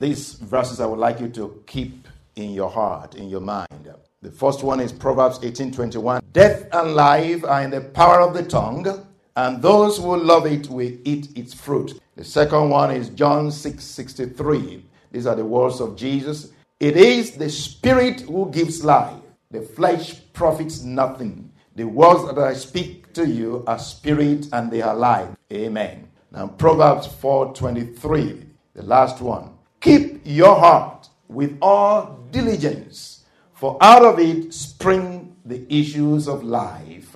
These verses I would like you to keep in your heart, in your mind. The first one is Proverbs 18:21. Death and life are in the power of the tongue, and those who love it will eat its fruit. The second one is John 6:63. These are the words of Jesus. It is the spirit who gives life. The flesh profits nothing. The words that I speak to you are spirit and they are life. Amen. Now Proverbs 4:23, the last one. Keep your heart with all diligence, for out of it spring the issues of life.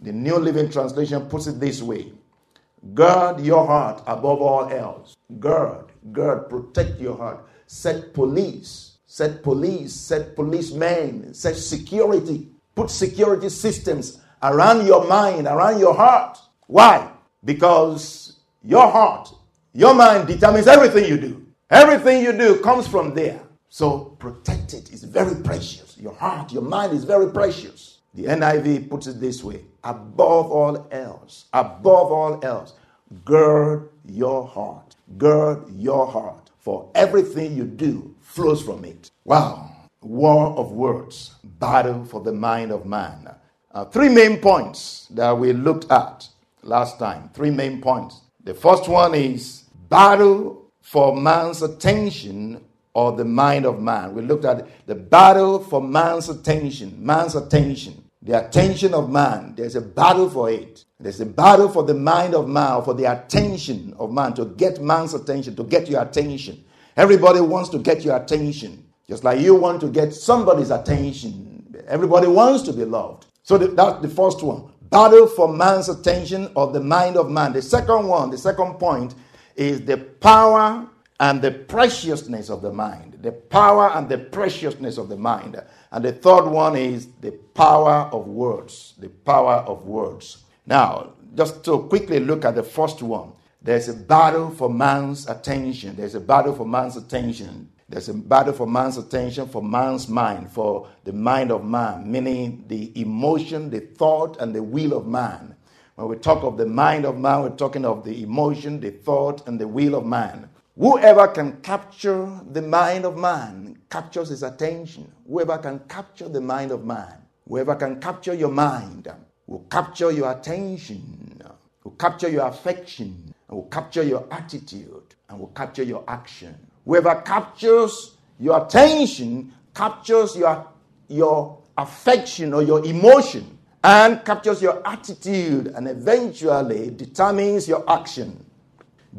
The New Living Translation puts it this way Guard your heart above all else. Guard, guard, protect your heart. Set police, set police, set policemen, set security. Put security systems around your mind, around your heart. Why? Because your heart, your mind determines everything you do. Everything you do comes from there. So protect it. It's very precious. Your heart, your mind is very precious. The NIV puts it this way above all else, above all else, gird your heart. Gird your heart. For everything you do flows from it. Wow. War of words, battle for the mind of man. Uh, three main points that we looked at last time. Three main points. The first one is battle for man's attention or the mind of man. We looked at the battle for man's attention, man's attention, the attention of man. There's a battle for it. There's a battle for the mind of man, for the attention of man, to get man's attention, to get your attention. Everybody wants to get your attention, just like you want to get somebody's attention. Everybody wants to be loved. So that's the first one battle for man's attention or the mind of man. The second one, the second point, is the power and the preciousness of the mind. The power and the preciousness of the mind. And the third one is the power of words. The power of words. Now, just to quickly look at the first one, there's a battle for man's attention. There's a battle for man's attention. There's a battle for man's attention, for man's mind, for the mind of man, meaning the emotion, the thought, and the will of man. When we talk of the mind of man, we're talking of the emotion, the thought, and the will of man. Whoever can capture the mind of man captures his attention. Whoever can capture the mind of man, whoever can capture your mind, will capture your attention, will capture your affection, and will capture your attitude, and will capture your action. Whoever captures your attention captures your, your affection or your emotion and captures your attitude and eventually determines your action.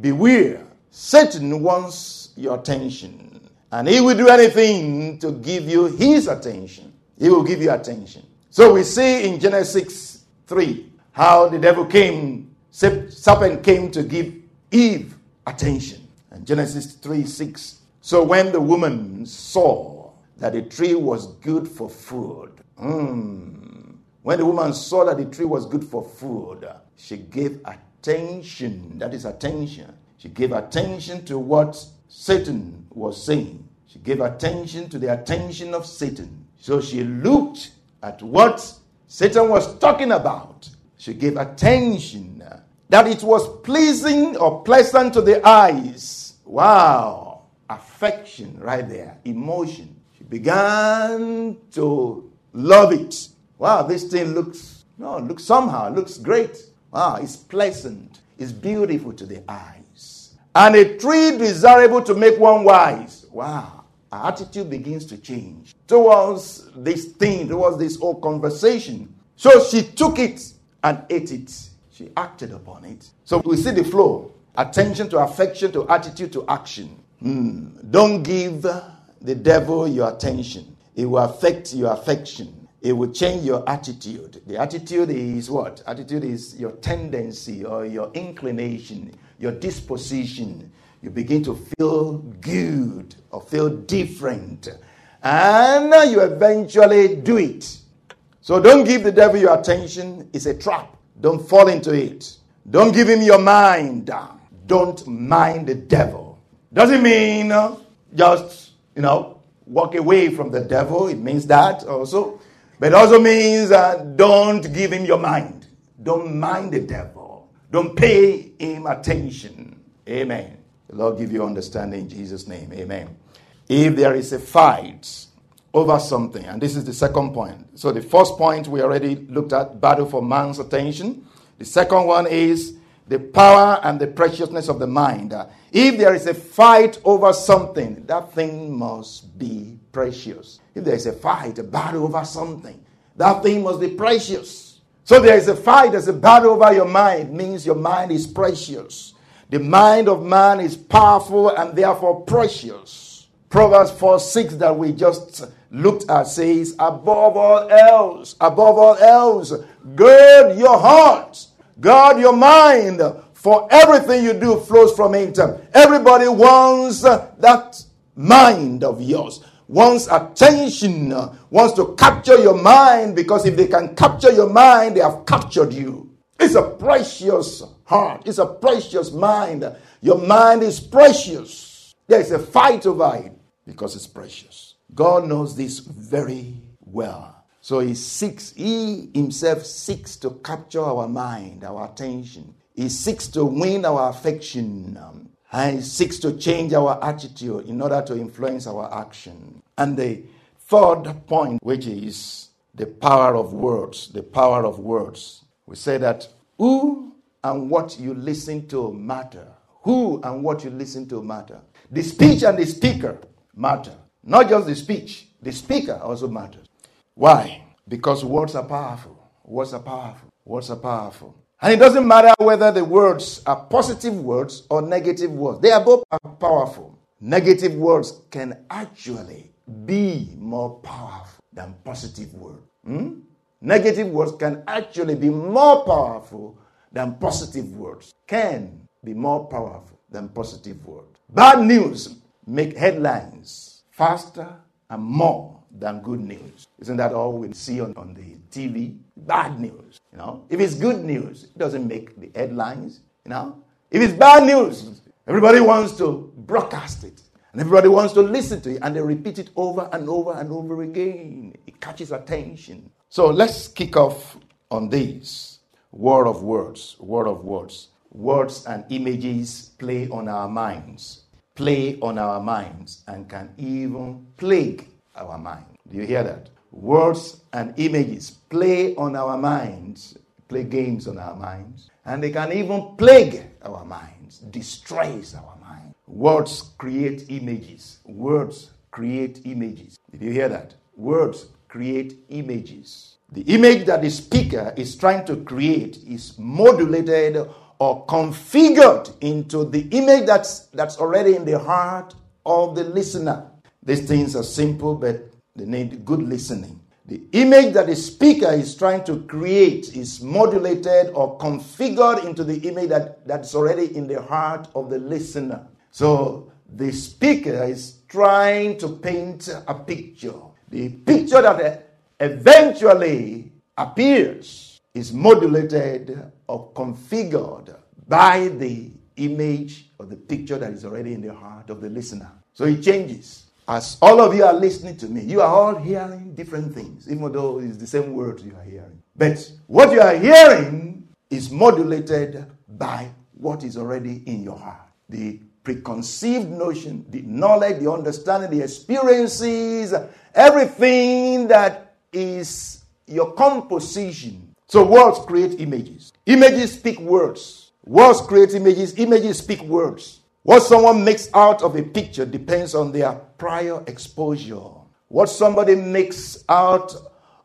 Beware, Satan wants your attention, and he will do anything to give you his attention. He will give you attention. So we see in Genesis 3 how the devil came, serpent came to give Eve attention. And Genesis 3 6. So when the woman saw that the tree was good for food, mm, when the woman saw that the tree was good for food, she gave attention. That is attention. She gave attention to what Satan was saying. She gave attention to the attention of Satan. So she looked at what Satan was talking about. She gave attention that it was pleasing or pleasant to the eyes. Wow. Affection right there, emotion. She began to love it. Wow, this thing looks, no, looks somehow, looks great. Wow, it's pleasant, it's beautiful to the eyes. And a tree desirable to make one wise. Wow, our attitude begins to change towards this thing, towards this whole conversation. So she took it and ate it. She acted upon it. So we see the flow attention to affection, to attitude, to action. Hmm. Don't give the devil your attention, it will affect your affection it will change your attitude. The attitude is what? Attitude is your tendency or your inclination, your disposition, you begin to feel good or feel different. And you eventually do it. So don't give the devil your attention. It's a trap. Don't fall into it. Don't give him your mind. Don't mind the devil. Doesn't mean just, you know, walk away from the devil. It means that also. But it also means uh, don't give him your mind. Don't mind the devil. Don't pay him attention. Amen. The Lord give you understanding in Jesus' name. Amen. If there is a fight over something, and this is the second point. So the first point we already looked at battle for man's attention. The second one is the power and the preciousness of the mind. If there is a fight over something, that thing must be precious. If there is a fight, a battle over something, that thing must be precious. So there is a fight, there's a battle over your mind, means your mind is precious. The mind of man is powerful and therefore precious. Proverbs 4 6 that we just looked at says, above all else, above all else, gird your heart, guard your mind, for everything you do flows from it. Everybody wants that mind of yours wants attention, uh, wants to capture your mind because if they can capture your mind, they have captured you. It's a precious heart, it's a precious mind. Your mind is precious. There is a fight over it because it's precious. God knows this very well. So he seeks, he himself seeks to capture our mind, our attention. He seeks to win our affection. And seeks to change our attitude in order to influence our action. And the third point, which is the power of words, the power of words. We say that who and what you listen to matter. Who and what you listen to matter. The speech and the speaker matter. Not just the speech, the speaker also matters. Why? Because words are powerful. Words are powerful. Words are powerful. And it doesn't matter whether the words are positive words or negative words, they are both powerful. Negative words can actually be more powerful than positive words. Hmm? Negative words can actually be more powerful than positive words. Can be more powerful than positive words. Bad news make headlines faster and more than good news. Isn't that all we see on, on the TV? Bad news. You know, if it's good news, it doesn't make the headlines. You know, if it's bad news, everybody wants to broadcast it. And everybody wants to listen to it, and they repeat it over and over and over again. It catches attention. So let's kick off on this word of words, word of words. Words and images play on our minds, play on our minds, and can even plague our mind. Do you hear that? Words and images play on our minds, play games on our minds, and they can even plague our minds, destroys our mind. Words create images. Words create images. Did you hear that? Words create images. The image that the speaker is trying to create is modulated or configured into the image that's, that's already in the heart of the listener. These things are simple, but they need good listening. The image that the speaker is trying to create is modulated or configured into the image that, that's already in the heart of the listener. So the speaker is trying to paint a picture. The picture that uh, eventually appears is modulated or configured by the image or the picture that is already in the heart of the listener. So it changes. As all of you are listening to me, you are all hearing different things, even though it's the same words you are hearing. But what you are hearing is modulated by what is already in your heart. The preconceived notion, the knowledge, the understanding, the experiences, everything that is your composition. So words create images. Images speak words. Words create images. Images speak words. What someone makes out of a picture depends on their prior exposure. What somebody makes out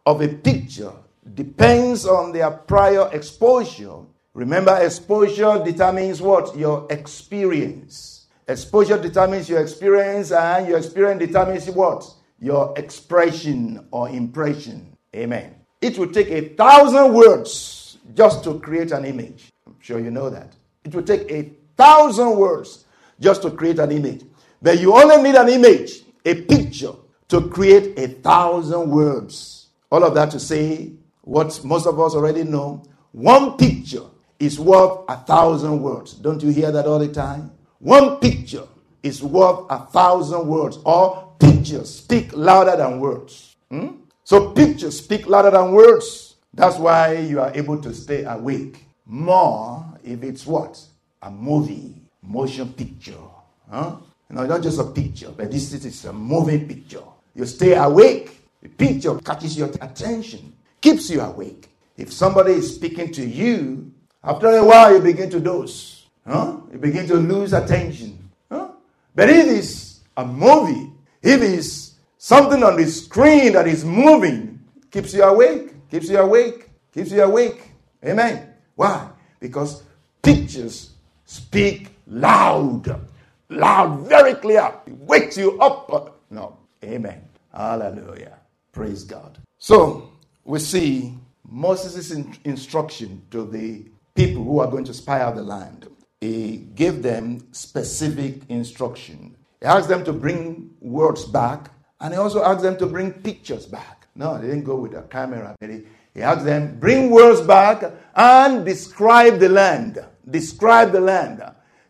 of a picture depends on their prior exposure. Remember, exposure determines what? Your experience. Exposure determines your experience, and your experience determines what? Your expression or impression. Amen. It will take a thousand words just to create an image. I'm sure you know that. It will take a thousand words just to create an image. But you only need an image, a picture, to create a thousand words. All of that to say what most of us already know. One picture is worth a thousand words. Don't you hear that all the time? One picture is worth a thousand words. Or pictures speak louder than words. Hmm? So pictures speak louder than words. That's why you are able to stay awake more if it's what? A movie, motion picture. Huh? You know, not just a picture, but this is a moving picture. You stay awake. The picture catches your attention, keeps you awake. If somebody is speaking to you, after a while you begin to doze. Huh? You begin to lose attention. Huh? But if it's a movie, if it's something on the screen that is moving, keeps you awake, keeps you awake, keeps you awake. Amen. Why? Because pictures speak loud, loud, very clear. It wakes you up. No. Amen. Hallelujah. Praise God. So we see Moses' instruction to the people who are going to spy out the land. He gave them specific instruction. He asked them to bring words back, and he also asked them to bring pictures back. No, they didn't go with a camera. He, he asked them, bring words back and describe the land. Describe the land.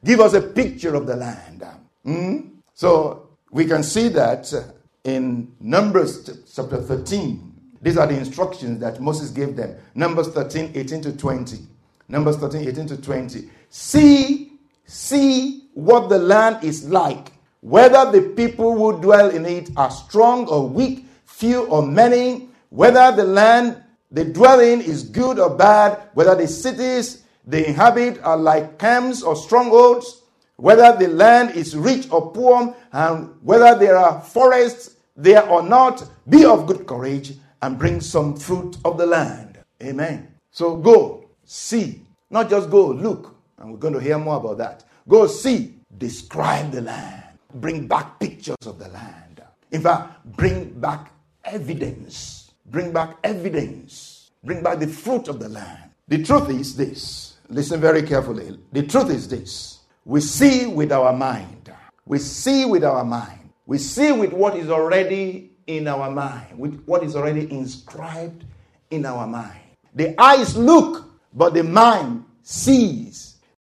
Give us a picture of the land. Mm? So we can see that in Numbers chapter 13. These are the instructions that Moses gave them. Numbers 13, 18 to 20. Numbers 13, 18 to 20. See, see what the land is like, whether the people who dwell in it are strong or weak, few or many, whether the land they dwell in is good or bad, whether the cities they inhabit are like camps or strongholds, whether the land is rich or poor, and whether there are forests there or not, be of good courage and bring some fruit of the land. Amen. So go, see, not just go, look, and we're going to hear more about that. Go see, describe the land, bring back pictures of the land. In fact, bring back evidence. Bring back evidence. Bring back the fruit of the land. The truth is this. Listen very carefully. The truth is this. We see with our mind. We see with our mind. We see with what is already in our mind, with what is already inscribed in our mind. The eyes look, but the mind sees